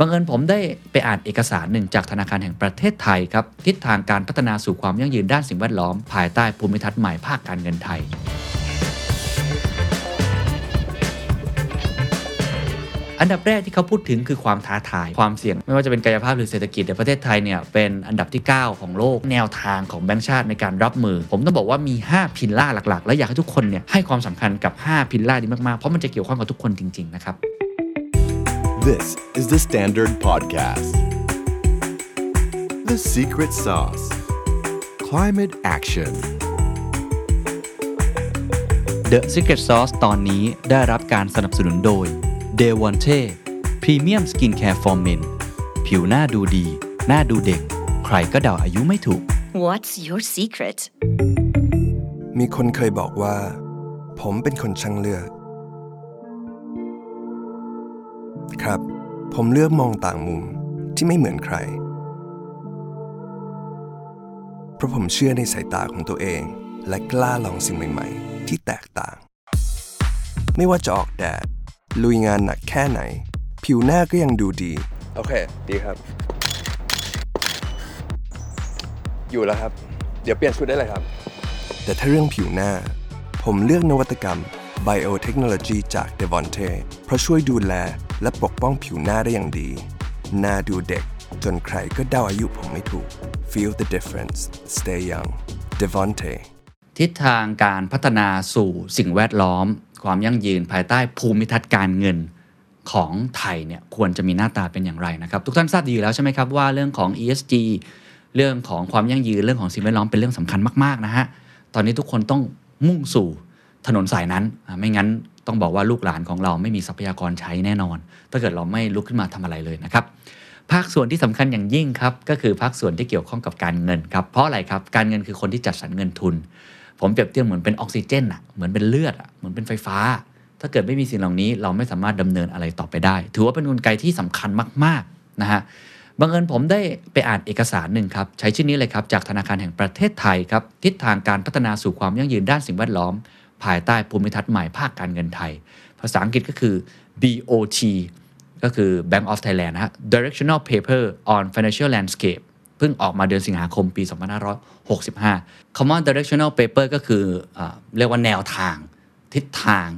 บังเอิญผมได้ไปอ่านเอกสารหนึ่งจากธนาคารแห่งประเทศไทยครับ ทิศทางการพัฒนาสู่ความยั่งยืนด้านสิ่งแวดล้อม ภายใต้ภูมิทัศน์ใหม่ภาคการเงินไทย อันดับแรกที่เขาพูดถึงคือความท้าทาย ความเสี่ยง ไม่ว่าจะเป็นกายภาพหรือเศรษฐกิจในประเทศไทยเนี่ยเป็นอันดับที่ 9 ของโลกแนวทางของแบงก์ชาติในการรับมือ ผมต้องบอกว่ามี 5 พิลล่าหลักๆ และอยากให้ทุกคนเนี่ยให้ความสำคัญกับ 5 พิลล่านี้มากๆเพราะมันจะเกี่ยวข้องกับทุกคนจริงๆนะครับ This is the Standard Podcast. The Secret Sauce. Climate Action. The Secret Sauce ตอนนี้ได้รับการสนับสนุนโดย d e v o n t e Premium Skincare for Men ผิวหน้าดูดี หน้าดูเด็ก ใครก็เดาอายุไม่ถูก What's your secret? มีคนเคยบอกว่า ผมเป็นคนช่างเลือก ครับ ผมเลือกมองต่างมุมที่ไม่เหมือนใคร เพราะผมเชื่อในสายตาของตัวเอง และกล้าลองสิ่งใหม่ๆ ที่แตกต่าง ไม่ว่าจะออกแดด ลุยงานหนักแค่ไหน ผิวหน้าก็ยังดูดี โอเค ดีครับ อยู่แล้วครับ เดี๋ยวเปลี่ยนชุดได้เลยครับ แต่ถ้าเรื่องผิวหน้า ผมเลือกนวัตกรรม Biotechnology จาก Devonte เพราะช่วยดูแล และปกป้องผิวหน้าได้อย่างดี หน้าดูเด็ก จนใครก็เดาอายุผมไม่ถูก Feel the difference Stay young Devonte ทิศทางการพัฒนาสู่สิ่งแวดล้อม ความยั่งยืนภายใต้ภูมิทัศน์การเงินของไทยเนี่ยควรจะมีหน้าตาเป็นอย่างไรนะครับ ทุกท่านทราบดีอยู่แล้วใช่ไหมครับว่าเรื่องของ ESG เรื่องของความยั่งยืนเรื่องของสิ่งแวดล้อมเป็นเรื่องสำคัญมากๆนะฮะตอนนี้ทุกคนต้องมุ่งสู่ถนนสายนั้น ไม่งั้น ต้องบอกว่าลูกหลานของเราไม่มีทรัพยากรใช้แน่นอน ถ้าเกิดเราไม่ลุกขึ้นมาทำอะไรเลยนะครับ ภาคส่วนที่สำคัญอย่างยิ่งครับ ก็คือภาคส่วนที่เกี่ยวข้องกับการเงินครับ เพราะอะไรครับ การเงินคือคนที่จัดสรรเงินทุน ผมเปรียบเทียบเหมือนเป็นออกซิเจนอะเหมือนเป็นเลือดอะเหมือนเป็นไฟฟ้า ถ้าเกิดไม่มีสิ่งเหล่านี้เราไม่สามารถดำเนินอะไรต่อไปได้ ถือว่าเป็นกลไกที่สำคัญมากๆนะฮะบังเอิญผมได้ไปอ่านเอกสารหนึ่งครับใช้ชื่อนี้เลยครับจากธนาคารแห่งประเทศไทยครับทิศทางการพัฒนาสู่ความยั่งยืนด้านสิ่งแวดล้อม ภายใต้ภูมิทัศน์ใหม่ภาคการเงินไทย ภาษาอังกฤษก็คือ BOT ก็คือ Bank of Thailand นะฮะ Directional Paper on Financial Landscape เพิ่งออกมาเดือนสิงหาคมปี 2565 คำว่า directional paper ก็คืออเรียกว่าแนวทาง ทิศทาง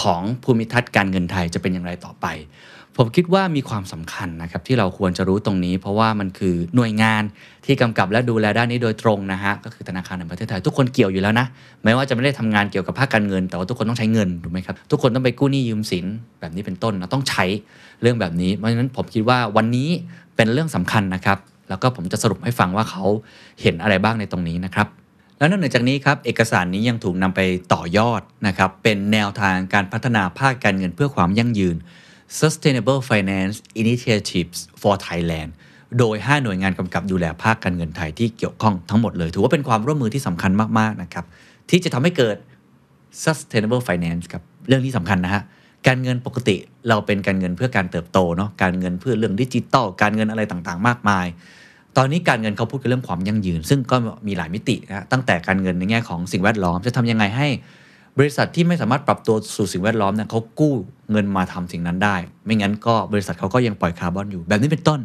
ของภูมิทัศน์การเงินไทยจะเป็นอย่างไรต่อไป ผมคิดว่ามีความสำคัญนะครับที่เราควรจะรู้ตรงนี้ เพราะว่ามันคือหน่วยงานที่กำกับและดูแลด้านนี้โดยตรงนะฮะก็คือธนาคารแห่งประเทศไทยทุกคนเกี่ยวอยู่แล้วนะไม่ว่าจะไม่ได้ทำงานเกี่ยวกับภาคการเงิน แต่ว่าทุกคนต้องใช้เงินถูกไหมครับทุกคนต้องไปกู้หนี้ยืมสินแบบนี้เป็นต้นนะต้องใช้เรื่องแบบนี้เพราะฉะนั้นผมคิดว่าวันนี้เป็นเรื่องสำคัญนะครับแล้วก็ผมจะสรุปให้ฟังว่าเขาเห็นอะไรบ้างในตรงนี้นะครับ แล้วนอกจากนี้ครับเอกสารนี้ยังถูกนำไปต่อยอดนะครับเป็นแนวทางการพัฒนาภาคการเงินเพื่อความยั่งยืน Sustainable Finance Initiatives for Thailand โดย 5 หน่วยงานกำกับดูแลภาคการเงินไทยที่เกี่ยวข้องทั้งหมดเลย ถือว่าเป็นความร่วมมือที่สำคัญมาก ๆ นะครับ ที่จะทำให้เกิด sustainable finance ครับ เรื่องที่สำคัญนะฮะ การเงินปกติเราเป็นการเงินเพื่อการเติบโตเนาะการเงินเพื่อเรื่องดิจิตอลการเงินอะไรต่างๆ มากมาย ตอนนี้การเงินเขาพูดกันเรื่องความยั่งยืน ซึ่งก็มีหลายมิตินะฮะตั้งแต่การเงินในแง่ของสิ่งแวดล้อม จะทำยังไงให้บริษัทที่ไม่สามารถปรับตัวสู่สิ่งแวดล้อมเนี่ยเขากู้เงินมาทำสิ่งนั้นได้ ไม่งั้นก็บริษัทเขาก็ยังปล่อยคาร์บอนอยู่แบบนี้เป็นต้น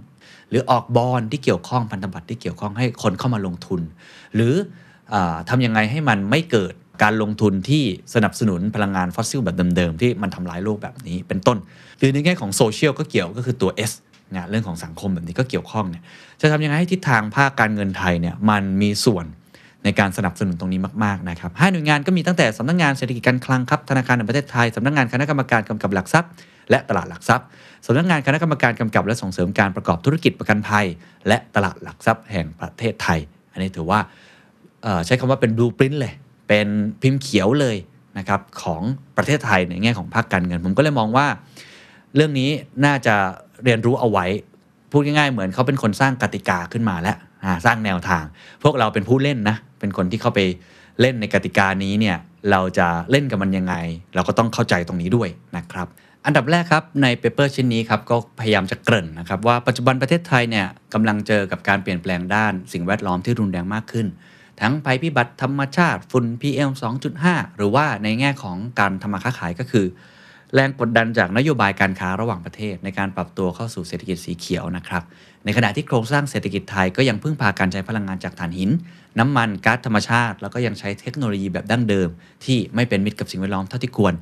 หรือออกบอลที่เกี่ยวข้องพันธบัตรที่เกี่ยวข้องให้คนเข้ามาลงทุน หรืออาทำยังไงให้มันไม่เกิดการลงทุนที่สนับสนุนพลังงานฟอสซิลแบบเดิมๆที่มันทำร้ายโลกแบบนี้เป็นต้น หรือในแง่ของโซเชียลก็เกี่ยวก็คือตัว S นะเรื่องของสังคมแบบนี้ก็เกี่ยวข้องเนี่ยจะทำยังไงให้ทิศทางภาคการเงินไทยเนี่ยมันมีส่วนในการสนับสนุนตรงนี้มากๆนะครับห้าหน่วยงานก็มีตั้งแต่สำนักงานเศรษฐกิจการคลังครับธนาคารแห่งประเทศไทยสำนักงานคณะกรรมการกำกับหลักทรัพย์ และตลาดหลักทรัพย์สำนักงานคณะกรรมการกำกับและส่งเสริมการประกอบธุรกิจประกันภัย และตลาดหลักทรัพย์แห่งประเทศไทย อันนี้ถือว่าใช้คำว่าเป็นบลูปรินต์เลยเป็นพิมพ์เขียวเลยนะครับของประเทศไทยในแง่ของภาคการเงิน ผมก็เลยมองว่า เรื่องนี้น่าจะเรียนรู้เอาไว้ พูดง่ายๆ เหมือนเขาเป็นคนสร้างกติกาขึ้นมาแล้วสร้างแนวทาง พวกเราเป็นผู้เล่นนะ เป็นคนที่เข้าไปเล่นในกติกานี้เนี่ยเราจะเล่นกับมันยังไง เราก็ต้องเข้าใจตรงนี้ด้วยนะครับ อันดับแรกครับในเปเปอร์ชิ้นนี้ครับก็พยายามจะเกริ่นนะครับว่าปัจจุบันประเทศไทยเนี่ยกำลังเจอกับการเปลี่ยนแปลงด้านสิ่งแวดล้อมที่รุนแรงมากขึ้น ทั้งภัยพิบัติธรรมชาติฝุ่น PM 2.5 หรือว่าในแง่ของการทำมาค้าขายก็คือ แรงกดดันจากนโยบายการค้าระหว่างประเทศ ในการปรับตัวเข้าสู่เศรษฐกิจสีเขียวนะครับ ในขณะที่โครงสร้างเศรษฐกิจไทยก็ยังพึ่งพาการใช้พลังงานจากถ่านหิน น้ำมันก๊าซธรรมชาติ แล้วก็ยังใช้เทคโนโลยีแบบดั้งเดิม ที่ไม่เป็นมิตรกับสิ่งแวดล้อมเท่าที่ควร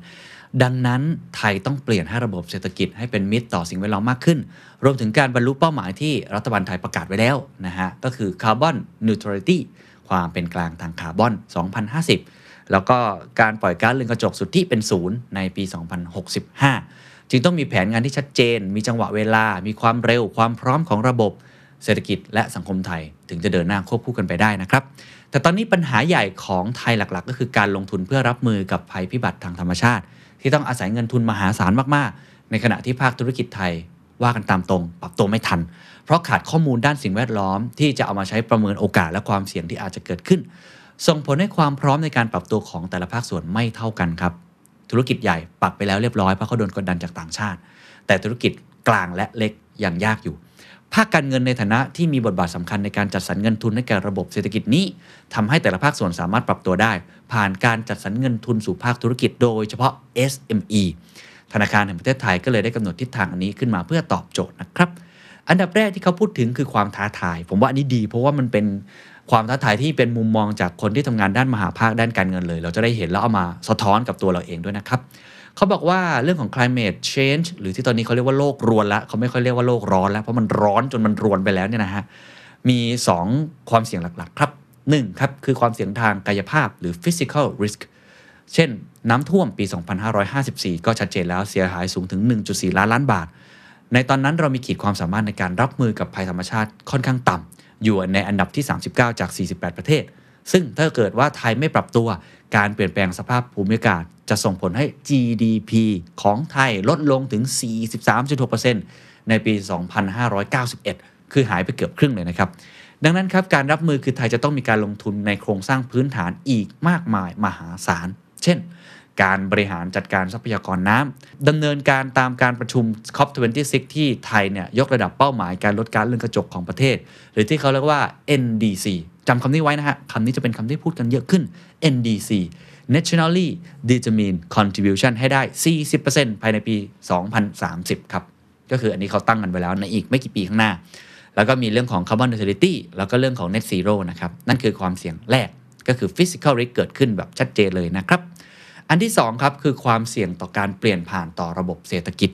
ดังนั้นไทยต้องเปลี่ยนให้ระบบเศรษฐกิจให้เป็นมิตรต่อสิ่งแวดล้อมมากขึ้น รวมถึงการบรรลุเป้าหมายที่รัฐบาลไทยประกาศไว้แล้วนะฮะก็คือ carbon neutrality ความเป็นกลางทางคาร์บอน 2050 แล้วก็การปล่อยก๊าซเรือนกระจกสุทธิเป็นศูนย์ในปี 2065 จึงต้องมีแผนงานที่ชัดเจน มีจังหวะเวลา มีความเร็ว ความพร้อมของระบบเศรษฐกิจและสังคมไทย ถึงจะเดินหน้าควบคู่กันไปได้นะครับ แต่ตอนนี้ปัญหาใหญ่ของไทยหลักๆ ก็คือการลงทุนเพื่อรับมือกับภัยพิบัติทางธรรมชาติ ที่ต้องอาศัยเงินทุนมหาศาลมากๆ ในขณะที่ภาคธุรกิจไทยว่ากันตามตรง ปรับตัวไม่ทัน เพราะขาดข้อมูลด้านสิ่งแวดล้อมที่จะเอามาใช้ประเมินโอกาสและความเสี่ยงที่อาจจะเกิดขึ้น ส่งผลให้ความพร้อมในการปรับตัวของแต่ละภาคส่วนไม่เท่ากันครับ ธุรกิจใหญ่ปรับไปแล้วเรียบร้อยเพราะเขาโดนกดดันจากต่างชาติ แต่ธุรกิจกลางและเล็กยังยากอยู่ ภาคการเงินในฐานะที่มีบทบาทสำคัญในการจัดสรรเงินทุนให้แก่ระบบเศรษฐกิจนี้ทำให้แต่ละภาคส่วนสามารถปรับตัวได้ ผ่านการจัดสรรเงินทุนสู่ภาคธุรกิจ โดยเฉพาะ SME ธนาคารแห่งประเทศไทยก็เลยได้กำหนดทิศทางอันนี้ขึ้นมาเพื่อตอบโจทย์นะครับ อันดับแรกที่เขาพูดถึงคือความท้าทาย ผมว่าอันนี้ดี เพราะว่ามันเป็น ความท้าทายที่เป็นมุมมองจากคนที่ทำงานด้านมหาภาคด้านการเงินเลย เราจะได้เห็นแล้วเอามาสะท้อนกับตัวเราเองด้วยนะครับเขาบอกว่าเรื่องของ climate change หรือที่ตอนนี้เขาเรียกว่าโลกรวนละเขาไม่ค่อยเรียกว่าโลกร้อนแล้วเพราะมันร้อนจนมันรวนไปแล้วเนี่ยนะฮะมี 2 ความเสี่ยงหลักๆครับ 1. ครับคือความเสี่ยงทางกายภาพหรือ physical risk เช่น น้ำท่วมปี 2554 ก็ชัดเจนแล้วเสียหายสูงถึง 1.4 ล้านล้านบาท ในตอนนั้นเรามีขีดความสามารถในการรับมือกับภัยธรรมชาติค่อนข้างต่ำ อยู่ในอันดับที่ 39 จาก 48 ประเทศ ซึ่งถ้าเกิดว่าไทยไม่ปรับตัวการเปลี่ยนแปลงสภาพภูมิอากาศ จะส่งผลให้ GDP ของไทยลดลงถึง 43.6%ในปี 2591 คือหายไปเกือบครึ่งเลยนะครับดังนั้นครับการรับมือคือไทยจะต้องมีการลงทุนในโครงสร้างพื้นฐานอีกมากมายมหาศาล เช่น การบริหารจัดการทรัพยากรน้ำดำเนินการตามการประชุม COP26 ที่ไทยเนี่ยยกระดับเป้าหมายการลดกาซเรือนกระจกของประเทศ หรือที่เขาเรียกว่า NDC จำคำนี้ไว้นะฮะคำนี้จะเป็นคำที่พูดกันเยอะขึ้น NDC Nationally Determined Contribution ให้ได้ 40%ภายในปี 2030 ครับ ก็คืออันนี้เขาตั้งกันไว้แล้วในอีกไม่กี่ปีข้างหน้า แล้วก็มีเรื่องของ carbon neutrality แล้วก็เรื่องของ net zero นะครับ นั่นคือความเสี่ยงแรกก็คือ physical risk เกิดขึ้นแบบชัดเจนเลยนะครับ อันที่2ครับคือความเสี่ยงต่อการเปลี่ยนผ่านต่อระบบเศรษฐกิจ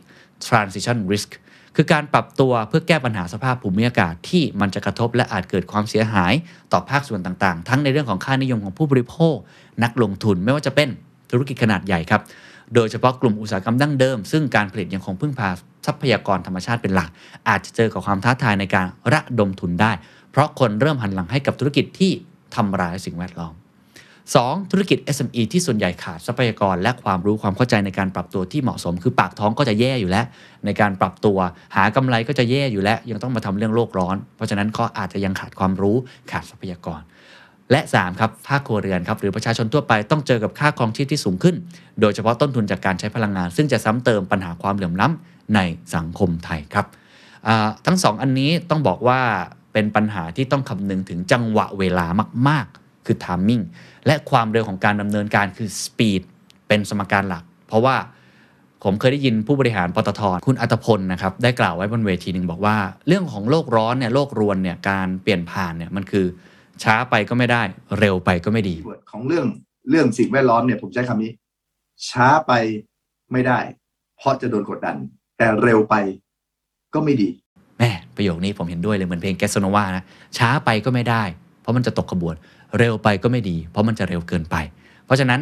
transition risk คือการปรับตัวเพื่อแก้ปัญหาสภาพภูมิอากาศที่มันจะกระทบและอาจเกิดความเสียหายต่อภาคส่วนต่างๆ ทั้งในเรื่องของค่านิยมของผู้บริโภค นักลงทุนไม่ว่าจะเป็นธุรกิจขนาดใหญ่ครับ โดยเฉพาะกลุ่มอุตสาหกรรมดั้งเดิม ซึ่งการผลิตยังคงพึ่งพาทรัพยากรธรรมชาติเป็นหลัก อาจจะเจอกับความท้าทายในการระดมทุนได้ เพราะคนเริ่มหันหลังให้กับธุรกิจที่ทำลายสิ่งแวดล้อม 2. ธุรกิจ SME ที่ส่วนใหญ่ขาดทรัพยากร และความรู้ความเข้าใจในการปรับตัวที่เหมาะสม คือปากท้องก็จะแย่อยู่แล้ว ในการปรับตัว หากำไรก็จะแย่อยู่แล้ว ยังต้องมาทำเรื่องโลกร้อน เพราะฉะนั้นก็อาจจะยังขาดความรู้ขาดทรัพยากร และ 3 ครับภาคครัวเรือนครับหรือประชาชนทั่วไปต้องเจอกับค่าครองชีพที่สูงขึ้น โดยเฉพาะต้นทุนจากการใช้พลังงาน ซึ่งจะซ้ำเติมปัญหาความเหลื่อมล้ำในสังคมไทยครับทั้งสองอันนี้ต้องบอกว่าเป็นปัญหาที่ต้องคำนึงถึงจังหวะเวลามากๆ คือ timing และความเร็วของการดำเนินการคือ speed เป็นสมการหลัก เพราะว่าผมเคยได้ยินผู้บริหารปตทคุณอรรถพลนะครับได้กล่าวไว้บนเวทีหนึ่งบอกว่า เรื่องของโลกร้อนเนี่ยโลกรวนเนี่ยการเปลี่ยนผ่านเนี่ยมันคือช้าไปก็ไม่ได้เร็วไปก็ไม่ดี keyword ของเรื่องเรื่องสิ่งแวดล้อมเนี่ยผมใช้คำนี้ ช้าไปไม่ได้ เพราะจะโดนกดดัน แต่เร็วไปก็ไม่ดีแม่ประโยคนี้ผมเห็นด้วยเลยเหมือนเพลงแกสโนวานะช้าไปก็ไม่ได้ เพราะมันจะตกขบวน เร็วไปก็ไม่ดี เพราะมันจะเร็วเกินไป เพราะฉะนั้น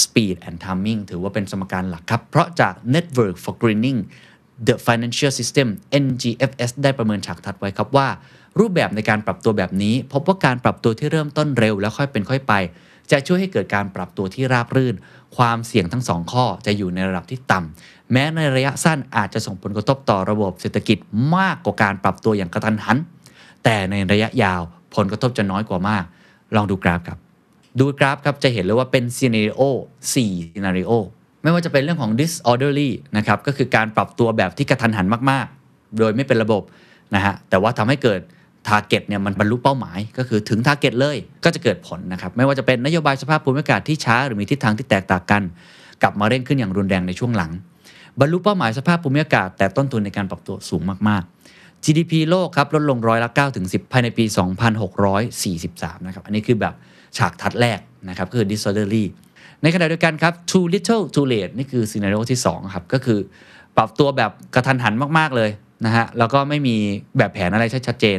speed and timing ถือว่าเป็นสมการหลักครับ เพราะจาก Network for Greening the Financial System NGFS ได้ประเมินฉากทัดไว้ครับว่า รูปแบบในการปรับตัวแบบนี้ พบว่าการปรับตัวที่เริ่มต้นเร็วแล้วค่อยเป็นค่อยไป จะช่วยให้เกิดการปรับตัวที่ราบรื่น ความเสี่ยงทั้งสองข้อจะอยู่ในระดับที่ต่ำแม้ในระยะสั้นอาจจะส่งผลกระทบต่อระบบเศรษฐกิจมากกว่าการปรับตัวอย่างกระทันหัน แต่ในระยะยาวผลกระทบจะน้อยกว่ามาก ลองดูกราฟครับ ดูกราฟครับจะเห็นเลยว่าเป็น scenario 4 scenario ไม่ว่าจะเป็นเรื่องของ disorderly นะครับก็คือการปรับตัวแบบที่กระทันหันมากๆ โดยไม่เป็นระบบนะฮะแต่ว่าทำให้เกิดtarget เนี่ยมันบรรลุเป้าหมาย ก็คือถึง target เลยก็จะเกิดผลนะครับไม่ว่าจะเป็นนโยบายสภาพภูมิอากาศที่ช้าหรือมีทิศทางที่แตกต่างกัน กลับมาเร่งขึ้นอย่างรุนแรงในช่วงหลัง บรรลุเป้าหมายสภาพภูมิอากาศ แต่ต้นทุนในการปรับตัวสูงมากๆ GDP โลกครับลดลงร้อยละ9ถึง10 ภายในปี 2643 นะครับ อันนี้คือแบบฉากทัศน์แรกนะครับคือ disorderly ในขณะเดียวกันครับ too little too late นี่คือ scenario ที่ 2 ครับ ก็คือปรับตัวแบบกระทันหันมากๆเลยนะฮะ แล้วก็ไม่มีแบบแผนอะไรชัดเจน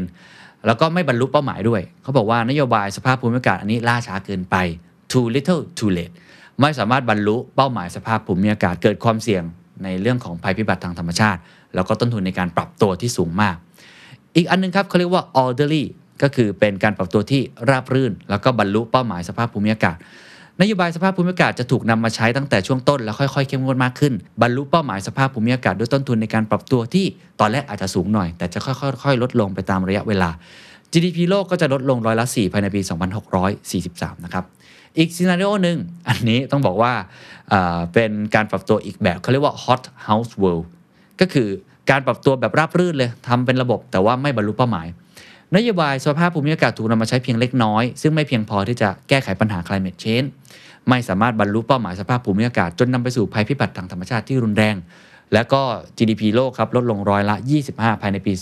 แล้วก็ไม่บรรลุเป้าหมายด้วย เขาบอกว่านโยบายสภาพภูมิอากาศอันนี้ล่าช้าเกินไป too little too late ไม่สามารถบรรลุเป้าหมายสภาพภูมิอากาศเกิดความเสี่ยงในเรื่องของภัยพิบัติทางธรรมชาติ แล้วก็ต้นทุนในการปรับตัวที่สูงมาก อีกอันนึงครับเขาเรียกว่า orderly ก็คือเป็นการปรับตัวที่ราบรื่น แล้วก็บรรลุเป้าหมายสภาพภูมิอากาศนโยบายสภาพภูมิอากาศจะถูกนำมาใช้ตั้งแต่ช่วงต้นแล้วค่อยๆเข้มงวดมากขึ้น บรรลุเป้าหมายสภาพภูมิอากาศด้วยต้นทุนในการปรับตัวที่ตอนแรกอาจจะสูงหน่อย แต่จะค่อยๆ ลดลงไปตามระยะเวลา GDP โลกก็จะลดลงร้อยละ 4 ภายในปี 2643 นะครับ อีกซีนารีโอหนึ่งอันนี้ต้องบอกว่าเป็นการปรับตัวอีกแบบเขาเรียกว่า hot house world ก็คือการปรับตัวแบบราบรื่นเลยทำเป็นระบบ แต่ว่าไม่บรรลุเป้าหมาย นโยบายสภาพภูมิอากาศถูกนำมาใช้เพียงเล็กน้อย ซึ่งไม่เพียงพอที่จะแก้ไขปัญหา climate change ไม่สามารถบรรลุเป้าหมายสภาพภูมิอากาศ จนนำไปสู่ภัยพิบัติทางธรรมชาติที่รุนแรง และก็ GDP โลกครับลดลงร้อยละ 25 ภายในปี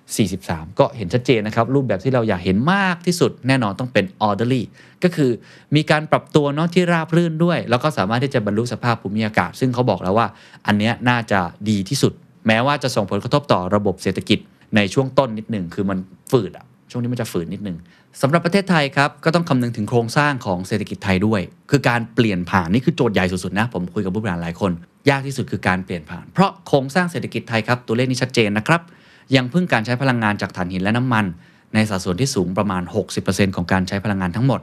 2643 ก็เห็นชัดเจนนะครับ รูปแบบที่เราอยากเห็นมากที่สุดแน่นอนต้องเป็น orderly ก็คือมีการปรับตัวเนาะที่ราบรื่นด้วย แล้วก็สามารถที่จะบรรลุสภาพภูมิอากาศ ซึ่งเขาบอกแล้วว่า อันเนี้ยน่าจะดีที่สุด แม้ว่าจะส่งผลกระทบต่อระบบเศรษฐกิจในช่วงต้นนิดหนึ่งคือมันฝืดอะ ช่วงนี้มันจะฝืนนิดหนึ่งสำหรับประเทศไทยครับก็ต้องคำนึงถึงโครงสร้างของเศรษฐกิจไทยด้วย คือการเปลี่ยนผ่านนี่คือโจทย์ใหญ่สุดๆนะผมคุยกับผู้บริหารหลายคน ยากที่สุดคือการเปลี่ยนผ่าน เพราะโครงสร้างเศรษฐกิจไทยครับตัวเลขนี้ชัดเจนนะครับยังพึ่งการใช้พลังงานจากถ่านหินและน้ำมัน ในสัดส่วนที่สูงประมาณ 60%ของการใช้พลังงานทั้งหมด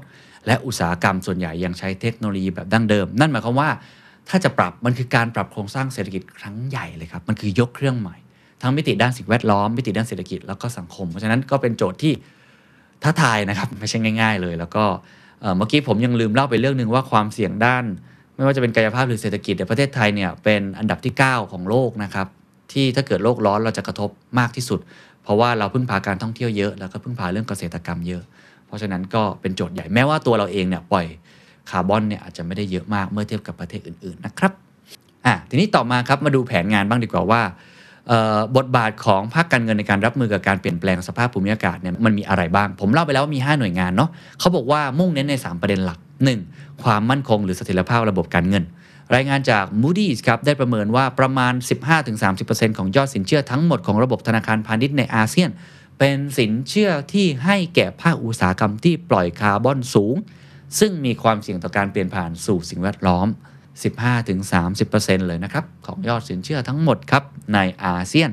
และอุตสาหกรรมส่วนใหญ่ยังใช้เทคโนโลยีแบบดั้งเดิม นั่นหมายความว่าถ้าจะปรับมันคือการปรับโครงสร้างเศรษฐกิจครั้งใหญ่เลยครับมันคือยกเครื่องใหม่ ทั้งมิติด้านสิ่งแวดล้อมมิติด้านเศรษฐกิจแล้วก็สังคม เพราะฉะนั้นก็เป็นโจทย์ที่ท้าทายนะครับ ไม่ใช่ง่าย ๆ เลย แล้วก็เมื่อกี้ผมยังลืมเล่าไปเรื่องหนึ่งว่าความเสี่ยงด้าน ไม่ว่าจะเป็นกายภาพหรือเศรษฐกิจในประเทศไทยเนี่ยเป็นอันดับที่ 9 ของโลกนะครับที่ถ้าเกิดโลกร้อนเราจะกระทบมากที่สุด เพราะว่าเราพึ่งพาการท่องเที่ยวเยอะแล้วก็พึ่งพาเรื่องเกษตรกรรมเยอะ เพราะฉะนั้นก็เป็นโจทย์ใหญ่แม้ว่าตัวเราเองเนี่ยปล่อยคาร์บอนเนี่ยอาจจะไม่ได้เยอะมากเมื่อเทียบกับประเทศอื่นๆนะครับอะทีนี้ต่อมาครับมาดูแผนงานบ้างดีกว่าว่า บทบาทของภาคการเงินในการรับมือกับการเปลี่ยนแปลงสภาพภูมิอากาศเนี่ยมันมีอะไรบ้าง ผมเล่าไปแล้วว่ามี 5 หน่วยงานเนาะเขาบอกว่ามุ่งเน้นใน 3 ประเด็นหลัก 1. ความมั่นคงหรือเสถียรภาพระบบการเงิน รายงานจาก Moody's ครับได้ประเมินว่าประมาณ 15-30%ของยอดสินเชื่อทั้งหมดของระบบธนาคารพาณิชย์ในอาเซียน เป็นสินเชื่อที่ให้แก่ภาคอุตสาหกรรมที่ปล่อยคาร์บอนสูง ซึ่งมีความเสี่ยงต่อการเปลี่ยนผ่านสู่สิ่งแวดล้อม 15-30%เลยนะครับ ของยอดสินเชื่อทั้งหมดครับ ในอาเซียน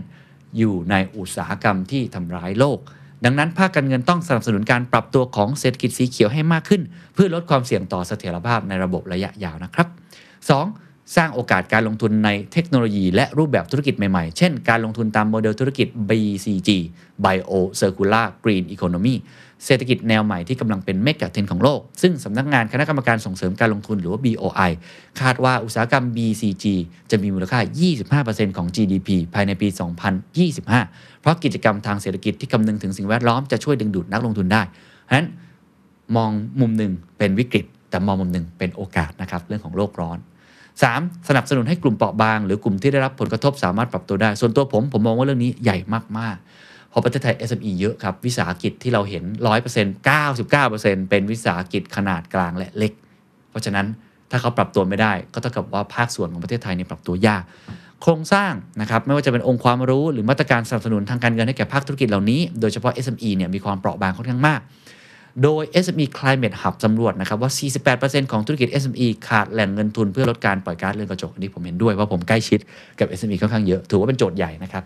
อยู่ในอุตสาหกรรมที่ทำร้ายโลก ดังนั้นภาคการเงินต้องสนับสนุนการปรับตัวของเศรษฐกิจสีเขียวให้มากขึ้น เพื่อลดความเสี่ยงต่อเสถียรภาพในระบบระยะยาวนะครับ 2. สร้างโอกาสการลงทุนในเทคโนโลยีและรูปแบบธุรกิจใหม่ๆ เช่น การลงทุนตามโมเดลธุรกิจ BCG Bio Circular Green Economy เศรษฐกิจแนวใหม่ที่กำลังเป็นเมกะเทรนของโลก ซึ่งสำนักงานคณะกรรมการส่งเสริมการลงทุนหรือว่า BOI คาดว่าอุตสาหกรรม BCG จะมีมูลค่า 25%ของ GDP ภายในปี 2025 เพราะกิจกรรมทางเศรษฐกิจที่คำนึงถึงสิ่งแวดล้อมจะช่วยดึงดูดนักลงทุนได้ฉะนั้นมองมุมหนึ่งเป็นวิกฤต แต่มองมุมหนึ่งเป็นโอกาสนะครับเรื่องของโลกร้อน 3. สนับสนุนให้กลุ่มเปราะบาง หรือกลุ่มที่ได้รับผลกระทบสามารถปรับตัวได้ ส่วนตัวผมผมมองว่าเรื่องนี้ใหญ่มากๆ ราะประเทศไทย SME เยอะครับ วิสาหกิจที่เราเห็น 100% 99%เป็นวิสาหกิจขนาดกลางและเล็ก เพราะฉะนั้นถ้าเขาปรับตัวไม่ได้ ก็เท่ากับว่าภาคส่วนของประเทศไทยเนี่ยปรับตัวยาก โครงสร้างนะครับไม่ว่าจะเป็นองค์ความรู้หรือมาตรการสนับสนุนทางการเงินให้แก่ภาคธุรกิจเหล่านี้ โดยเฉพาะ SME เนี่ยมีความเปราะบางค่อนข้างมาก โดย SME Climate Hub สำรวจนะครับว่า 48%ของธุรกิจ SME ขาดแหล่งเงินทุนเพื่อลดการปล่อยก๊าซเรือนกระจกอันนี้ผมเห็นด้วยว่าผมใกล้ชิดกับ SME ค่อนข้างเยอะถือว่าเป็นโจทย์ใหญ่นะครับ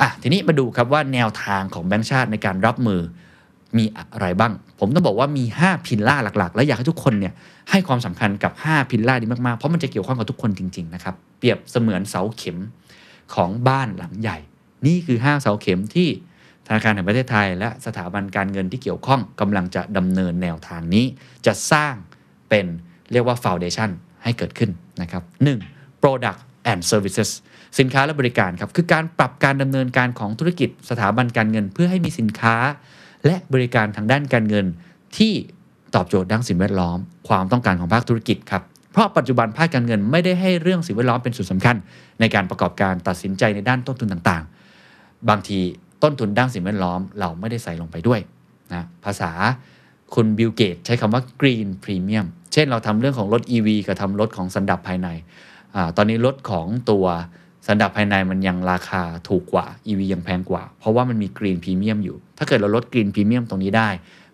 อะทีนี้มาดูครับว่าแนวทางของแบงก์ชาติในการรับมือมีอะไรบ้าง ผมต้องบอกว่ามี 5 พิลล่าหลักๆ และอยากให้ทุกคนเนี่ยให้ความสำคัญกับ 5 พิลล่านี้มากๆ เพราะมันจะเกี่ยวข้องกับทุกคนจริงๆนะครับเปรียบเสมือนเสาเข็มของบ้านหลังใหญ่ นี่คือ 5 เสาเข็มที่ธนาคารแห่งประเทศไทย และสถาบันการเงินที่เกี่ยวข้องกำลังจะดำเนินแนวทางนี้ จะสร้างเป็นเรียกว่าฟาวเดชันให้เกิดขึ้นนะครับ 1. product and services สินค้าและบริการครับคือการปรับการดำเนินการของธุรกิจสถาบันการเงิน เพื่อให้มีสินค้าและบริการทางด้านการเงิน ที่ตอบโจทย์ด้านสิ่งแวดล้อม ความต้องการของภาคธุรกิจครับเพราะปัจจุบันภาคการเงินไม่ได้ให้เรื่องสิ่งแวดล้อมเป็นส่วนสำคัญ ในการประกอบการตัดสินใจในด้านต้นทุนต่างๆ บางทีต้นทุนด้านสิ่งแวดล้อม เราไม่ได้ใส่ลงไปด้วยนะภาษาคุณบิลเกตใช้คำว่า green premium เช่นเราทำเรื่องของรถ EV กับทำรถของสันดับภายในอตอนนี้รถของตัว สันดับภายในมันยังราคาถูกกว่า EV ยังแพงกว่า เพราะว่ามันมี green premium อยู่ ถ้าเกิดเราลด green premium ตรงนี้ได้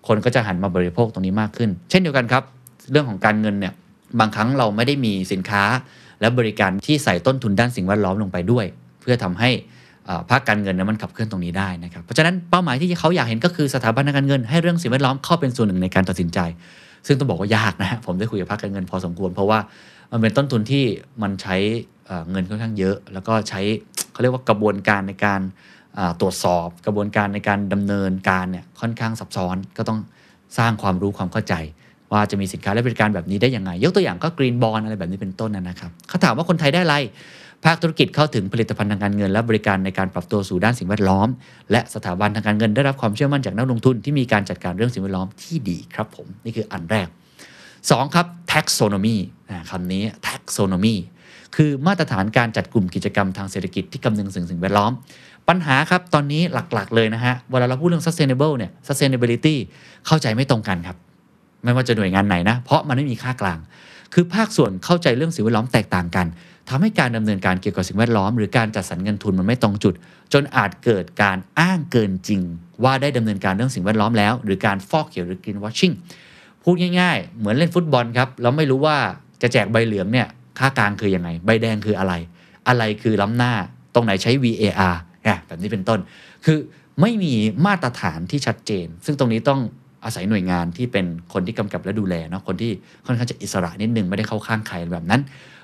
คนก็จะหันมาบริโภคตรงนี้มากขึ้น เช่นเดียวกันครับ เรื่องของการเงินเนี่ยบางครั้งเราไม่ได้มีสินค้า และบริการที่ใส่ต้นทุนด้านสิ่งแวดล้อมลงไปด้วย เพื่อทำให้ภาคการเงินนั้นมันขับเคลื่อนตรงนี้ได้นะครับ เพราะฉะนั้นเป้าหมายที่เขาอยากเห็นก็คือสถาบันการเงินให้เรื่องสิ่งแวดล้อมเข้าเป็นส่วนหนึ่งในการตัดสินใจ ซึ่งต้องบอกว่ายากนะฮะผมได้คุยกับภาคการเงินพอสมควรเพราะว่ามันเป็นต้นทุนที่มันใช้ เงินค่อนข้างเยอะ แล้วก็ใช้เขาเรียกว่ากระบวนการในการตรวจสอบกระบวนการในการดำเนินการเนี่ยค่อนข้างซับซ้อนก็ต้องสร้างความรู้ความเข้าใจ ว่าจะมีสินค้าและบริการแบบนี้ได้ยังไง ยกตัวอย่างก็กรีนบอลอะไรแบบนี้เป็นต้นนะครับเขาถามว่าคนไทยได้อะไร ภาคธุรกิจเข้าถึงผลิตภัณฑ์ทางการเงิน และบริการในการปรับตัวสู่ด้านสิ่งแวดล้อม และสถาบันทางการเงินได้รับความเชื่อมั่นจากนักลงทุนที่มีการจัดการเรื่องสิ่งแวดล้อมที่ดีครับผมนี่คืออันแรก 2 ครับ taxonomy คำนี้ taxonomy คือมาตรฐานการจัดกลุ่มกิจกรรมทางเศรษฐกิจที่กำนึงถึงสิ่งแวดล้อม ปัญหาครับตอนนี้หลักๆ เลยนะฮะเวลาเราพูดเรื่อง sustainable เนี่ย sustainability เข้าใจไม่ตรงกันครับ ไม่ว่าจะหน่วยงานไหนนะ เพราะมันไม่มีค่ากลาง คือภาคส่วนเข้าใจเรื่องสิ่งแวดล้อมแตกต่างกันทำให้การดำเนินการเกี่ยวกับสิ่งแวดล้อม หรือการจัดสรรเงินทุนมันไม่ตรงจุด จนอาจเกิดการอ้างเกินจริง ว่าได้ดำเนินการเรื่องสิ่งแวดล้อมแล้ว หรือการฟอกเขียวหรือ green washing พูดง่าย ๆ เหมือนเล่นฟุตบอลครับเราไม่รู้ว่าจะแจกใบเหลืองเนี่ย ค่ากลางคือยังไง ใบแดงคืออะไร อะไรคือล้ำหน้า ตรงไหนใช้ VAR แบบนี้เป็นต้น คือไม่มีมาตรฐานที่ชัดเจน ซึ่งตรงนี้ต้องอาศัยหน่วยงานที่เป็นคนที่กำกับและดูแลเนาะคนที่ค่อนข้างจะอิสระนิดนึงไม่ได้เข้าข้างใครแบบนั้น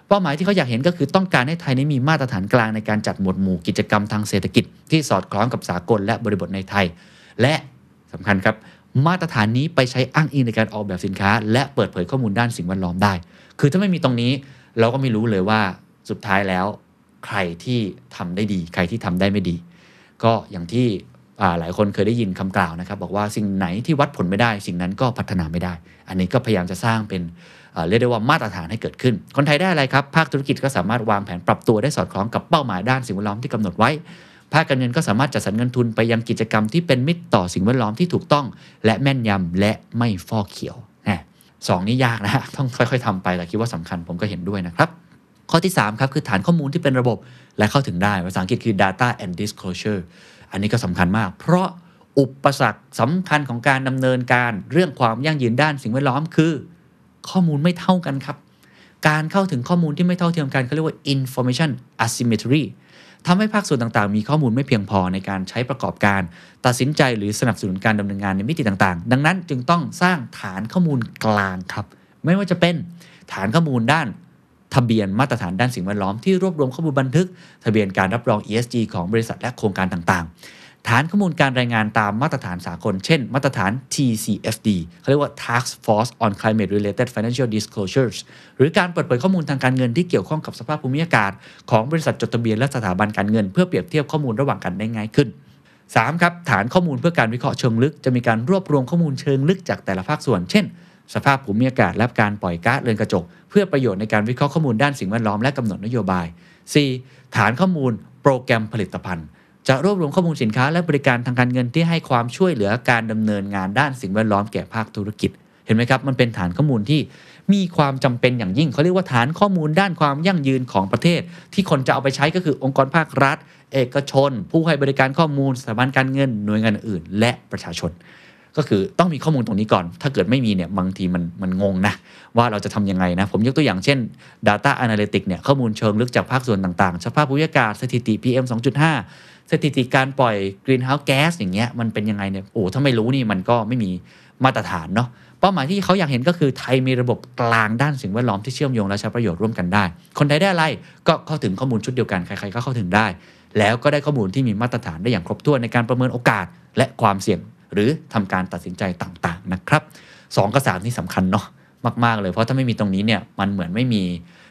เป้าหมายที่เขาอยากเห็นก็คือต้องการให้ไทยนี้มีมาตรฐานกลางในการจัดหมวดหมู่กิจกรรมทางเศรษฐกิจ ที่สอดคล้องกับสากลและบริบทในไทย และสำคัญครับมาตรฐานนี้ไปใช้อ้างอิงในการออกแบบสินค้า และเปิดเผยข้อมูลด้านสิ่งแวดล้อมได้ คือถ้าไม่มีตรงนี้ เราก็ไม่รู้เลยว่าสุดท้ายแล้ว ใครที่ทำได้ดี ใครที่ทำได้ไม่ดี ก็อย่างที่หลายคนเคยได้ยินคำกล่าวนะครับ บอกว่าสิ่งไหนที่วัดผลไม่ได้ สิ่งนั้นก็พัฒนาไม่ได้ อันนี้ก็พยายามจะสร้างเป็นเรียกได้ว่ามาตรฐานให้เกิดขึ้น คนไทยได้อะไรครับ ภาคธุรกิจก็สามารถวางแผนปรับตัวได้สอดคล้องกับเป้าหมายด้านสิ่งแวดล้อมที่กำหนดไว้ ภาคการเงินก็สามารถจัดสรรเงินทุนไปยังกิจกรรมที่เป็นมิตรต่อสิ่งแวดล้อมที่ถูกต้อง และแม่นยำและไม่ฟอกเขียว สองนี้ยากนะฮะต้องค่อย ๆทำไปแต่คิดว่าสำคัญผมก็เห็นด้วยนะครับ ข้อที่ 3 ครับ คือฐานข้อมูลที่เป็นระบบและเข้าถึงได้ ภาษาอังกฤษคือ data and disclosure อันนี้ก็สำคัญมาก เพราะอุปสรรคสำคัญของการดำเนินการเรื่องความยั่งยืนด้านสิ่งแวดล้อมคือ ข้อมูลไม่เท่ากันครับ การเข้าถึงข้อมูลที่ไม่เท่าเทียมกันเขาเรียกว่า information asymmetry ทำให้ภาคส่วนต่างๆ มีข้อมูลไม่เพียงพอในการใช้ประกอบการ ตัดสินใจหรือสนับสนุนการดำเนินงานในมิติต่างๆ ดังนั้นจึงต้องสร้างฐานข้อมูลกลางครับ ไม่ว่าจะเป็นฐานข้อมูลด้าน ทะเบียนมาตรฐานด้านสิ่งแวดล้อมที่รวบรวมข้อมูลบันทึก ทะเบียนการรับรอง ESG ของบริษัทและโครงการต่างๆ ฐานข้อมูลการรายงานตามมาตรฐานสากล เช่น มาตรฐาน TCFD เขาเรียกว่า Task Force on Climate Related Financial Disclosures หรือการเปิดเผยข้อมูลทางการเงินที่เกี่ยวข้องกับสภาพภูมิอากาศ ของบริษัทจดทะเบียนและสถาบันการเงิน เพื่อเปรียบเทียบข้อมูลระหว่างกันได้ง่ายขึ้น 3. ครับฐานข้อมูลเพื่อการวิเคราะห์เชิงลึก จะมีการรวบรวมข้อมูลเชิงลึกจากแต่ละภาคส่วน เช่น สภาพภูมิอากาศและการปล่อยก๊าซเรือนกระจก เพื่อประโยชน์ในการวิเคราะห์ข้อมูลด้านสิ่งแวดล้อมและกำหนดนโยบาย 4. ฐานข้อมูลโปรแกรมผลิตภัณฑ์ จะรวบรวมข้อมูลสินค้าและบริการทางการเงินที่ให้ความช่วยเหลือการดำเนินงานด้านสิ่งแวดล้อมแก่ภาคธุรกิจ เห็นไหมครับ มันเป็นฐานข้อมูลที่มีความจำเป็นอย่างยิ่ง เขาเรียกว่าฐานข้อมูลด้านความยั่งยืนของประเทศ ที่คนจะเอาไปใช้ก็คือองค์กรภาครัฐ เอกชน ผู้ให้บริการข้อมูลสถาบันการเงินหน่วยงานอื่น และประชาชน ก็คือต้องมีข้อมูลตรงนี้ก่อน ถ้าเกิดไม่มีเนี่ยบางทีมันมันงงนะว่าเราจะทํำยังไงนะ ผมยกตัวอย่างเช่น Data Analytics เนี่ยข้อมูลเชิงลึกจากภาคส่วนต่างๆสภาพภูมิอากาศสถิติ PM 2.5 สถิติการปล่อยกรีนเฮาส์แก๊สอย่างเงี้ยมันเป็นยังไงเนี่ยโอ้ถ้าไม่รู้นี่มันก็ไม่มีมาตรฐานเนาะเป้าหมายที่เขาอยากเห็นก็คือไทยมีระบบกลางด้านสิ่งแวดล้อมที่เชื่อมโยงและใช้ประโยชน์ร่วมกันได้ คนไทยได้อะไรก็เข้าถึงข้อมูลชุดเดียวกันใครๆก็เข้าถึงได้ แล้วก็ได้ข้อมูลที่มีมาตรฐานได้อย่างครบถ้วนในการประเมินโอกาสและความเสี่ยง หรือทำการตัดสินใจต่างๆนะครับ2กับ3นี่สำคัญเนาะมากๆเลยเพราะถ้าไม่มีตรงนี้เนี่ยมันเหมือนไม่มี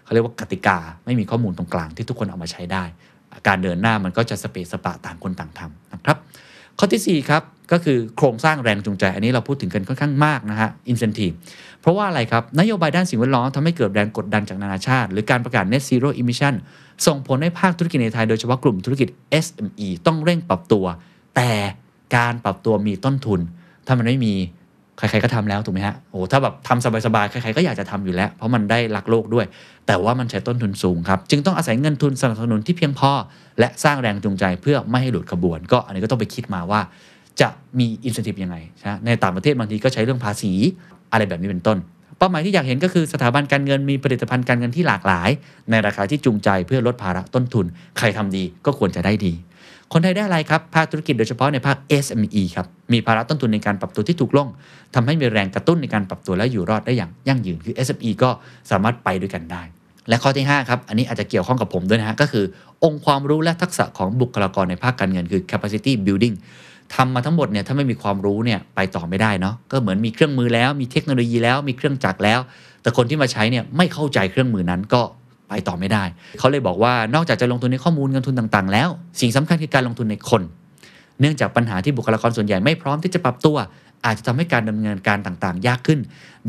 เขาเรียกว่ากติกาไม่มีข้อมูลตรงกลางที่ทุกคนเอามาใช้ได้ การเดินหน้ามันก็จะสเปซสปะต่างคนต่างทำนะครับข้อที่ 4 ครับ ก็คือโครงสร้างแรงจูงใจ อันนี้เราพูดถึงกันค่อนข้างมากนะฮะ incentive เพราะว่าอะไรครับ นโยบายด้านสิ่งแวดล้อมทำให้เกิดแรงกดดันจากนานาชาติ หรือการประกาศ net zero emission ส่งผลให้ภาคธุรกิจในไทยโดยเฉพาะกลุ่มธุรกิจ SME ต้องเร่งปรับตัว แต่การปรับตัวมีต้นทุน ถ้ามันไม่มี ใครๆก็ทำแล้วถูกไหมฮะโอ้ถ้าแบบทำสบายๆใครๆก็อยากจะทำอยู่แล้ว เพราะมันได้รักโลกด้วย แต่ว่ามันใช้ต้นทุนสูงครับ จึงต้องอาศัยเงินทุนสนับสนุนที่เพียงพอ และสร้างแรงจูงใจเพื่อไม่ให้หลุดขบวน ก็อันนี้ก็ต้องไปคิดมาว่า จะมีอินสัน i ิ e ยังไงนะในต่างประเทศบางทีก็ใช้เรื่องภาษี อะไรแบบนี้เป็นต้น เป้าหมายที่อยากเห็นก็คือสถาบันการเงินมีผลิตภัณฑ์การเงินที่หลากหลาย ในราคาที่จูงใจเพื่อลดภาระต้นทุน ใครทำดีก็ควรจะได้ดี คนไทยได้อะไรครับ ภาคธุรกิจโดยเฉพาะในภาค SME ครับมีภาระต้นทุนในการปรับตัวที่ถูกลงทำให้มีแรงกระตุ้นในการปรับตัวและอยู่รอดได้อย่างยั่งยืนคือ SME ก็สามารถไปด้วยกันได้และข้อที่ 5 ครับ อันนี้อาจจะเกี่ยวข้องกับผมด้วยนะฮะ ก็คือ องค์ความรู้และทักษะของบุคลากรในภาคการเงินคือ capacity building ทำมาทั้งหมดเนี่ยถ้าไม่มีความรู้เนี่ยไปต่อไม่ได้เนาะก็เหมือนมีเครื่องมือแล้วมีเทคโนโลยีแล้วมีเครื่องจักรแล้ว แต่คนที่มาใช้เนี่ยไม่เข้าใจเครื่องมือนั้นก็ไปต่อไม่ได้ เขาเลยบอกว่านอกจากจะลงทุนในข้อมูลเงินทุนต่างๆ แล้ว สิ่งสำคัญคือการลงทุนในคน เนื่องจากปัญหาที่บุคลากรส่วนใหญ่ไม่พร้อมที่จะปรับตัว อาจจะทำให้การดำเนินการต่างๆ ยากขึ้น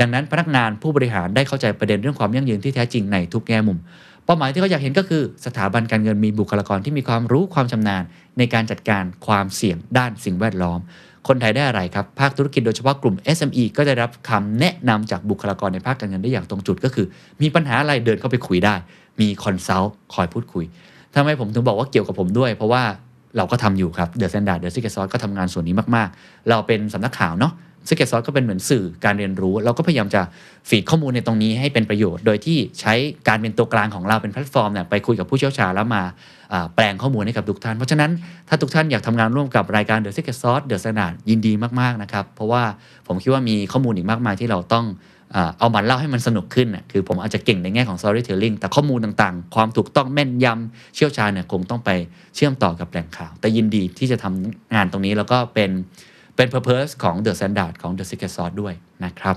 ดังนั้นพนักงานผู้บริหารได้เข้าใจประเด็นเรื่องความยั่งยืนที่แท้จริงในทุกแง่มุม เป้าหมายที่เขาอยากเห็นก็คือ สถาบันการเงินมีบุคลากรที่มีความรู้ความชำนาญ ในการจัดการความเสี่ยงด้านสิ่งแวดล้อม คนไทยได้อะไรครับ ภาคธุรกิจโดยเฉพาะกลุ่ม SME ก็ได้รับคำแนะนำจากบุคลากรในภาคการเงินได้อย่างตรงจุดก็คือ มีปัญหาอะไรเดินเข้าไปคุยได้ มี consult คอยพูดคุยทำไมผมถึงบอกว่าเกี่ยวกับผมด้วย เพราะว่าเราก็ทำอยู่ครับเดอะ s ซนด d ์ r เดอะซิกเกอร์ซอสก็ทำงานส่วนนี้มากๆ เราเป็นสำนักข่าวเนาะ Secret Sauce ก็เป็นเหมือนสื่อการเรียนรู้ เราก็พยายามจะ feed ข้อมูลในตรงนี้ให้เป็นประโยชน์ โดยที่ใช้การเป็นตัวกลางของเราเป็นแพลตฟอร์มเนี่ยไปคุยกับผู้เชี่ยวชาญแล้วมาแปลงข้อมูลให้กับทุกท่าน เพราะฉะนั้นถ้าทุกท่านอยากทำงานร่วมกับรายการ The Secret Sauce The Standard ยินดีมากๆนะครับเพราะว่าผมคิดว่ามีข้อมูลอีกมากมายที่เราต้องเอามาเล่าให้มันสนุกขึ้นน่ะคือผมอาจจะเก่งในแง่ของ storytelling แต่ข้อมูลต่างๆ ความถูกต้องแม่นยำเชี่ยวชาญเนี่ยคงต้องไปเชื่อมต่อกับแหล่งข่าว แต่ยินดีที่จะทำงานตรงนี้แล้วก็เป็น เป็น purpose ของ The Standard ของ The Secret Sauce ด้วยนะครับ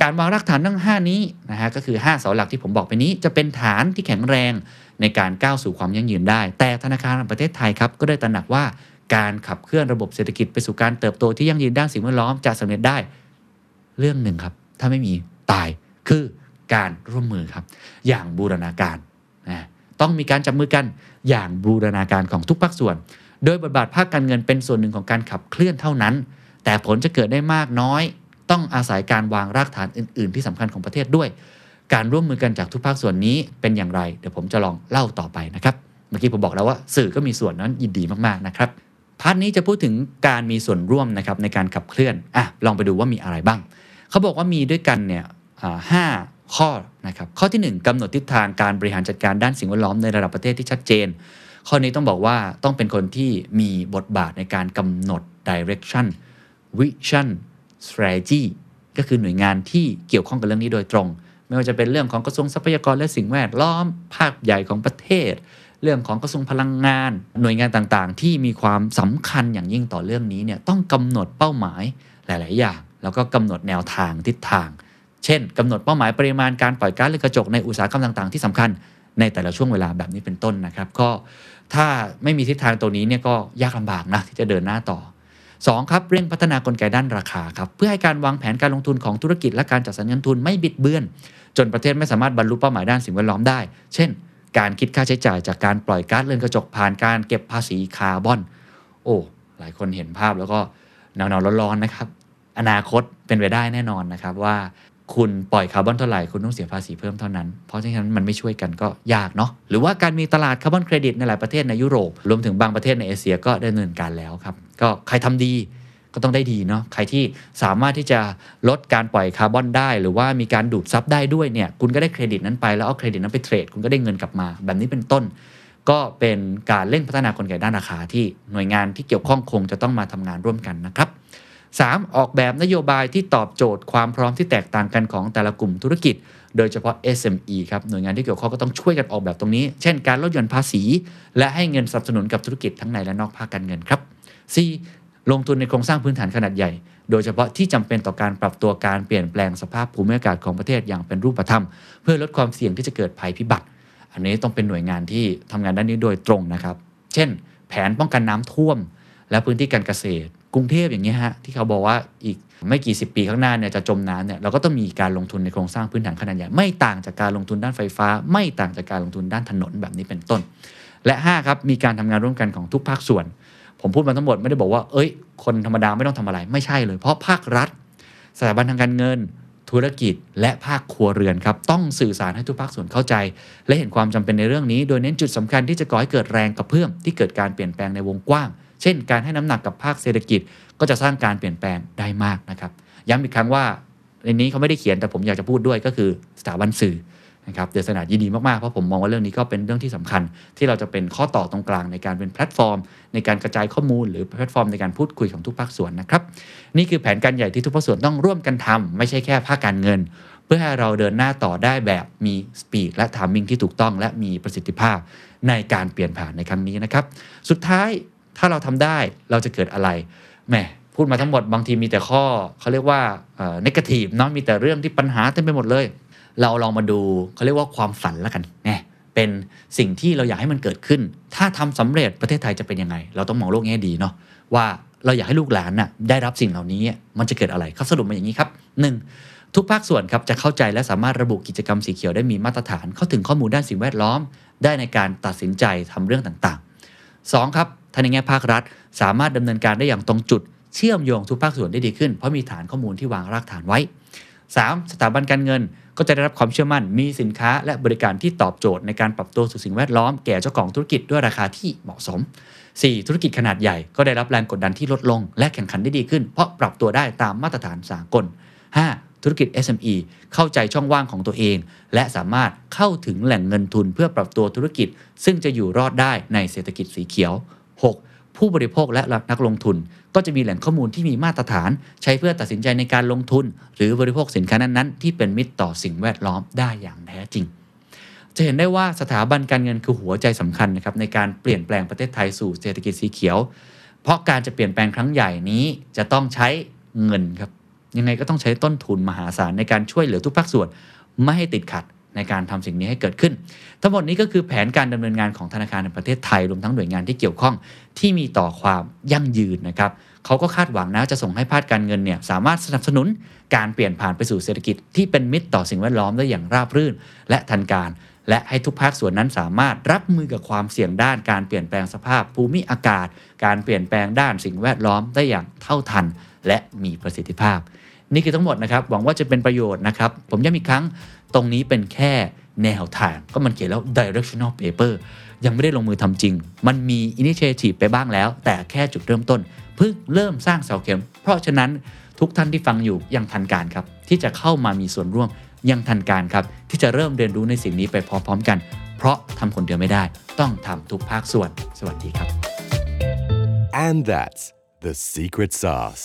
การวางรากฐานทั้ง 5 นี้นะฮะก็คือ 5 เสาหลักที่ผมบอกไปนี้ จะเป็นฐานที่แข็งแรงในการก้าวสู่ความยั่งยืนได้ แต่ธนาคารแห่งประเทศไทยครับก็ได้ตระหนักว่าการขับเคลื่อนระบบเศรษฐกิจไปสู่การเติบโตที่ยั่งยืนด้านสิ่งแวดล้อมจะสำเร็จได้เรื่องหนึ่งครับ ถ้าไม่มีตายคือการร่วมมือครับ อย่างบูรณาการนะต้องมีการจับมือกันอย่างบูรณาการของทุกภาคส่วน โดยบทบาทภาคการเงินเป็นส่วนหนึ่งของการขับเคลื่อนเท่านั้น แต่ผลจะเกิดได้มากน้อย ต้องอาศัยการวางรากฐานอื่น ๆ ที่สำคัญของประเทศด้วย การร่วมมือกันจากทุกภาคส่วนนี้เป็นอย่างไร เดี๋ยวผมจะลองเล่าต่อไปนะครับ เมื่อกี้ผมบอกแล้วว่าสื่อก็มีส่วนนั้นยินดีมากๆนะครับ part นี้จะพูดถึงการมีส่วนร่วมนะครับในการขับเคลื่อนอะลองไปดูว่ามีอะไรบ้าง เขาบอกว่ามีด้วยกันเนี่ยห้าข้อนะครับข้อทีหนึ่1กำหนดทิศทางการบริหารจัดการด้านสิ่งแวดล้อมในระดับประเทศที่ชัดเจน ข้อนี้ต้องบอกว่าต้องเป็นคนที่มีบทบาทในการกำหนด direction vision strategy ก็คือหน่วยงานที่เกี่ยวข้องกับเรื่องนี้โดยตรง ไม่ว่าจะเป็นเรื่องของกระทรวงทรัพยากรและสิ่งแวดล้อม ภาคใหญ่ของประเทศ เรื่องของกระทรวงพลังงาน หน่วยงานต่างๆ ที่มีความสำคัญอย่างยิ่งต่อเรื่องนี้เนี่ยต้องกำหนดเป้าหมายหลาย ๆ อย่าง แล้วก็กำหนดแนวทางทิศทาง เช่นกำหนดเป้าหมายปริมาณการปล่อยก๊าซเรือนกระจกในอุตสาหกรรมต่าง ๆ ที่สำคัญในแต่ละช่วงเวลาแบบนี้เป็นต้นนะครับ ก็ ถ้าไม่มีทิศทางตัวนี้เนี่ยก็ยากลำบากนะที่จะเดินหน้าต่อ 2 ครับเร่งพัฒนากลไกด้านราคาครับเพื่อให้การวางแผนการลงทุนของธุรกิจและการจัดสรรเงินทุนไม่บิดเบือน จนประเทศไม่สามารถบรรลุเป้าหมายด้านสิ่งแวดล้อมได้ เช่น การคิดค่าใช้จ่ายจากการปล่อยก๊าซเรือนกระจกผ่านการเก็บภาษีคาร์บอน โอ้หลายคนเห็นภาพแล้วก็หนาวๆร้อนๆนะครับ อนาคตเป็นไปได้แน่นอนนะครับว่า คุณปล่อยคาร์บอนเท่าไหร่ คุณต้องเสียภาษีเพิ่มเท่านั้น เพราะฉะนั้นมันไม่ช่วยกันก็ยากเนาะหรือว่าการมีตลาดคาร์บอนเครดิตในหลายประเทศในยุโรป รวมถึงบางประเทศในเอเชียก็ได้ดำเนินการแล้วครับ ก็ใครทำดีก็ต้องได้ดีเนาะใครที่สามารถที่จะลดการปล่อยคาร์บอนได้ หรือว่ามีการดูดซับได้ด้วยเนี่ยคุณก็ได้เครดิตนั้นไปแล้วเอาเครดิตนั้นไปเทรดคุณก็ได้เงินกลับมา แบบนี้เป็นต้น ก็เป็นการเร่งพัฒนากลไกด้านราคาที่หน่วยงานที่เกี่ยวข้องคงจะต้องมาทำงานร่วมกันนะครับ 3. ออกแบบนโยบายที่ตอบโจทย์ความพร้อมที่แตกต่างกันของแต่ละกลุ่มธุรกิจ โดยเฉพาะ SME ครับหน่วยงานที่เกี่ยวข้องก็ต้องช่วยกันออกแบบตรงนี้ เช่น การลดหย่อนภาษี และให้เงินสนับสนุนกับธุรกิจทั้งในและนอกภาคการเงินครับ 4. ลงทุนในโครงสร้างพื้นฐานขนาดใหญ่ โดยเฉพาะที่จำเป็นต่อการปรับตัวการเปลี่ยนแปลงสภาพภูมิอากาศของประเทศอย่างเป็นรูปธรรม เพื่อลดความเสี่ยงที่จะเกิดภัยพิบัติ อันนี้ต้องเป็นหน่วยงานที่ทำงานด้านนี้โดยตรงนะครับ เช่น แผนป้องกันน้ำท่วม และพื้นที่การเกษตร กรุงเทพอย่างเงี้ยฮะที่เขาบอกว่าอีกไม่กี่สิบปีข้างหน้าเนี่ยจะจมน้ำเนี่ยเราก็ต้องมีการลงทุนในโครงสร้างพื้นฐานขนาดใหญ่ไม่ต่างจากการลงทุนด้านไฟฟ้า ไม่ต่างจากการลงทุนด้านถนนแบบนี้เป็นต้น และ5ครับมีการทำงานร่วมกันของทุกภาคส่วน ผมพูดมาทั้งหมดไม่ได้บอกว่า เอ้ย คนธรรมดาไม่ต้องทำอะไรไม่ใช่เลย เพราะภาครัฐ สถาบันทางการเงิน ธุรกิจ และภาคครัวเรือนครับต้องสื่อสารให้ทุกภาคส่วนเข้าใจ และเห็นความจำเป็นในเรื่องนี้ โดยเน้นจุดสำคัญที่จะก่อให้เกิดแรงกระเพื่อมที่เกิดการเปลี่ยนแปลงในวงกว้าง เช่น การให้น้ำหนักกับภาคเศรษฐกิจ ก็จะสร้างการเปลี่ยนแปลงได้มากนะครับ ย้ำอีกครั้งว่าในนี้เขาไม่ได้เขียนแต่ผมอยากจะพูดด้วยก็คือสถาบันสื่อนะครับ The Standard ยินดีมากๆ เพราะผมมองว่าเรื่องนี้ก็เป็นเรื่องที่สำคัญ ที่เราจะเป็นข้อต่อตรงกลางในการเป็นแพลตฟอร์ม ในการกระจายข้อมูลหรือแพลตฟอร์มในการพูดคุยของทุกภาคส่วนนะครับ นี่คือแผนการใหญ่ที่ทุกภาคส่วนต้องร่วมกันทำไม่ใช่แค่ภาคการเงิน เพื่อให้เราเดินหน้าต่อได้แบบมี speed และ timing ที่ถูกต้อง และมีประสิทธิภาพในการเปลี่ยนผ่านในครั้งนี้นะครับสุดท้าย ถ้าเราทำได้เราจะเกิดอะไรแหมพูดมาทั้งหมดบางทีมีแต่ข้อเขาเรียกว่าเอ่อ negative เนาะมีแต่เรื่องที่ปัญหาเต็มไปหมดเลย เราลองมาดูเขาเรียกว่าความฝันแล้วกันเนี่ยเป็นสิ่งที่เราอยากให้มันเกิดขึ้น ถ้าทำสำเร็จประเทศไทยจะเป็นยังไง เราต้องมองโลกแง่ดีเนาะว่าเราอยากให้ลูกหลานน่ะได้รับสิ่งเหล่านี้มันจะเกิดอะไรเขาสรุปมาอย่างนี้ครับ 1. ทุกภาคส่วนครับจะเข้าใจและสามารถระบุกิจกรรมสีเขียวได้มีมาตรฐาน เข้าถึงข้อมูลด้านสิ่งแวดล้อม ได้ในการตัดสินใจทำเรื่องต่างๆ 2. ครับ ท่าในแง่ภาครัฐ สามารถดำเนินการได้อย่างตรงจุด เชื่อมโยงทุกภาคส่วนได้ดีขึ้น เพราะมีฐานข้อมูลที่วางรากฐานไว้ 3. สถาบันการเงินก็จะได้รับความเชื่อมั่น มีสินค้าและบริการที่ตอบโจทย์ในการปรับตัวสู่สิ่งแวดล้อมแก่เจ้าของธุรกิจด้วยราคาที่เหมาะสม 4. ธุรกิจขนาดใหญ่ก็ได้รับแรงกดดันที่ลดลง และแข่งขันได้ดีขึ้น เพราะปรับตัวได้ตามมาตรฐานสากล 5. ธุรกิจ SME เข้าใจช่องว่างของตัวเอง และสามารถเข้าถึงแหล่งเงินทุนเพื่อปรับตัวธุรกิจ ซึ่งจะอยู่รอดได้ในเศรษฐกิจสีเขียว 6. ผู้บริโภคและนักลงทุน ก็จะมีแหล่งข้อมูลที่มีมาตรฐาน ใช้เพื่อตัดสินใจในการลงทุน หรือบริโภคสินค้านั้นๆ ที่เป็นมิตรต่อสิ่งแวดล้อมได้อย่างแท้จริง จะเห็นได้ว่าสถาบันการเงินคือหัวใจสำคัญนะครับในการเปลี่ยนแปลงประเทศไทยสู่เศรษฐกิจสีเขียว เพราะการจะเปลี่ยนแปลงครั้งใหญ่นี้จะต้องใช้เงินครับยังไงก็ต้องใช้ต้นทุนมหาศาลในการช่วยเหลือทุกภาคส่วนไม่ให้ติดขัด ในการทำสิ่งนี้ให้เกิดขึ้น ทั้งหมดนี้ก็คือแผนการดำเนินงานของธนาคารแห่งประเทศไทยรวมทั้งหน่วยงานที่เกี่ยวข้องที่มีต่อความยั่งยืนนะครับเขาก็คาดหวังนะจะส่งให้ภาคการเงินเนี่ยสามารถสนับสนุนการเปลี่ยนผ่านไปสู่เศรษฐกิจที่เป็นมิตรต่อสิ่งแวดล้อมได้อย่างราบรื่น และทันการ และให้ทุกภาคส่วนนั้นสามารถรับมือกับความเสี่ยงด้านการเปลี่ยนแปลงสภาพภูมิอากาศ การเปลี่ยนแปลงด้านสิ่งแวดล้อมได้อย่างเท่าทัน และมีประสิทธิภาพ นี่คือทั้งหมดนะครับ หวังว่าจะเป็นประโยชน์นะครับ ผมย้ำอีกครั้งตรงนี้เป็นแค่แนวทาง ก็มันเขียนแล้ว directional paper ยังไม่ได้ลงมือทำจริง มันมี initiative ไปบ้างแล้ว แต่แค่จุดเริ่มต้น เพิ่งเริ่มสร้างเสาเข็ม เพราะฉะนั้นทุกท่านที่ฟังอยู่ยังทันการครับ ที่จะเข้ามามีส่วนร่วมยังทันการครับ ที่จะเริ่มเรียนรู้ในสิ่งนี้ไปพร้อมๆกัน เพราะทำคนเดียวไม่ได้ ต้องทำทุกภาคส่วน สวัสดีครับ And that's the secret sauce.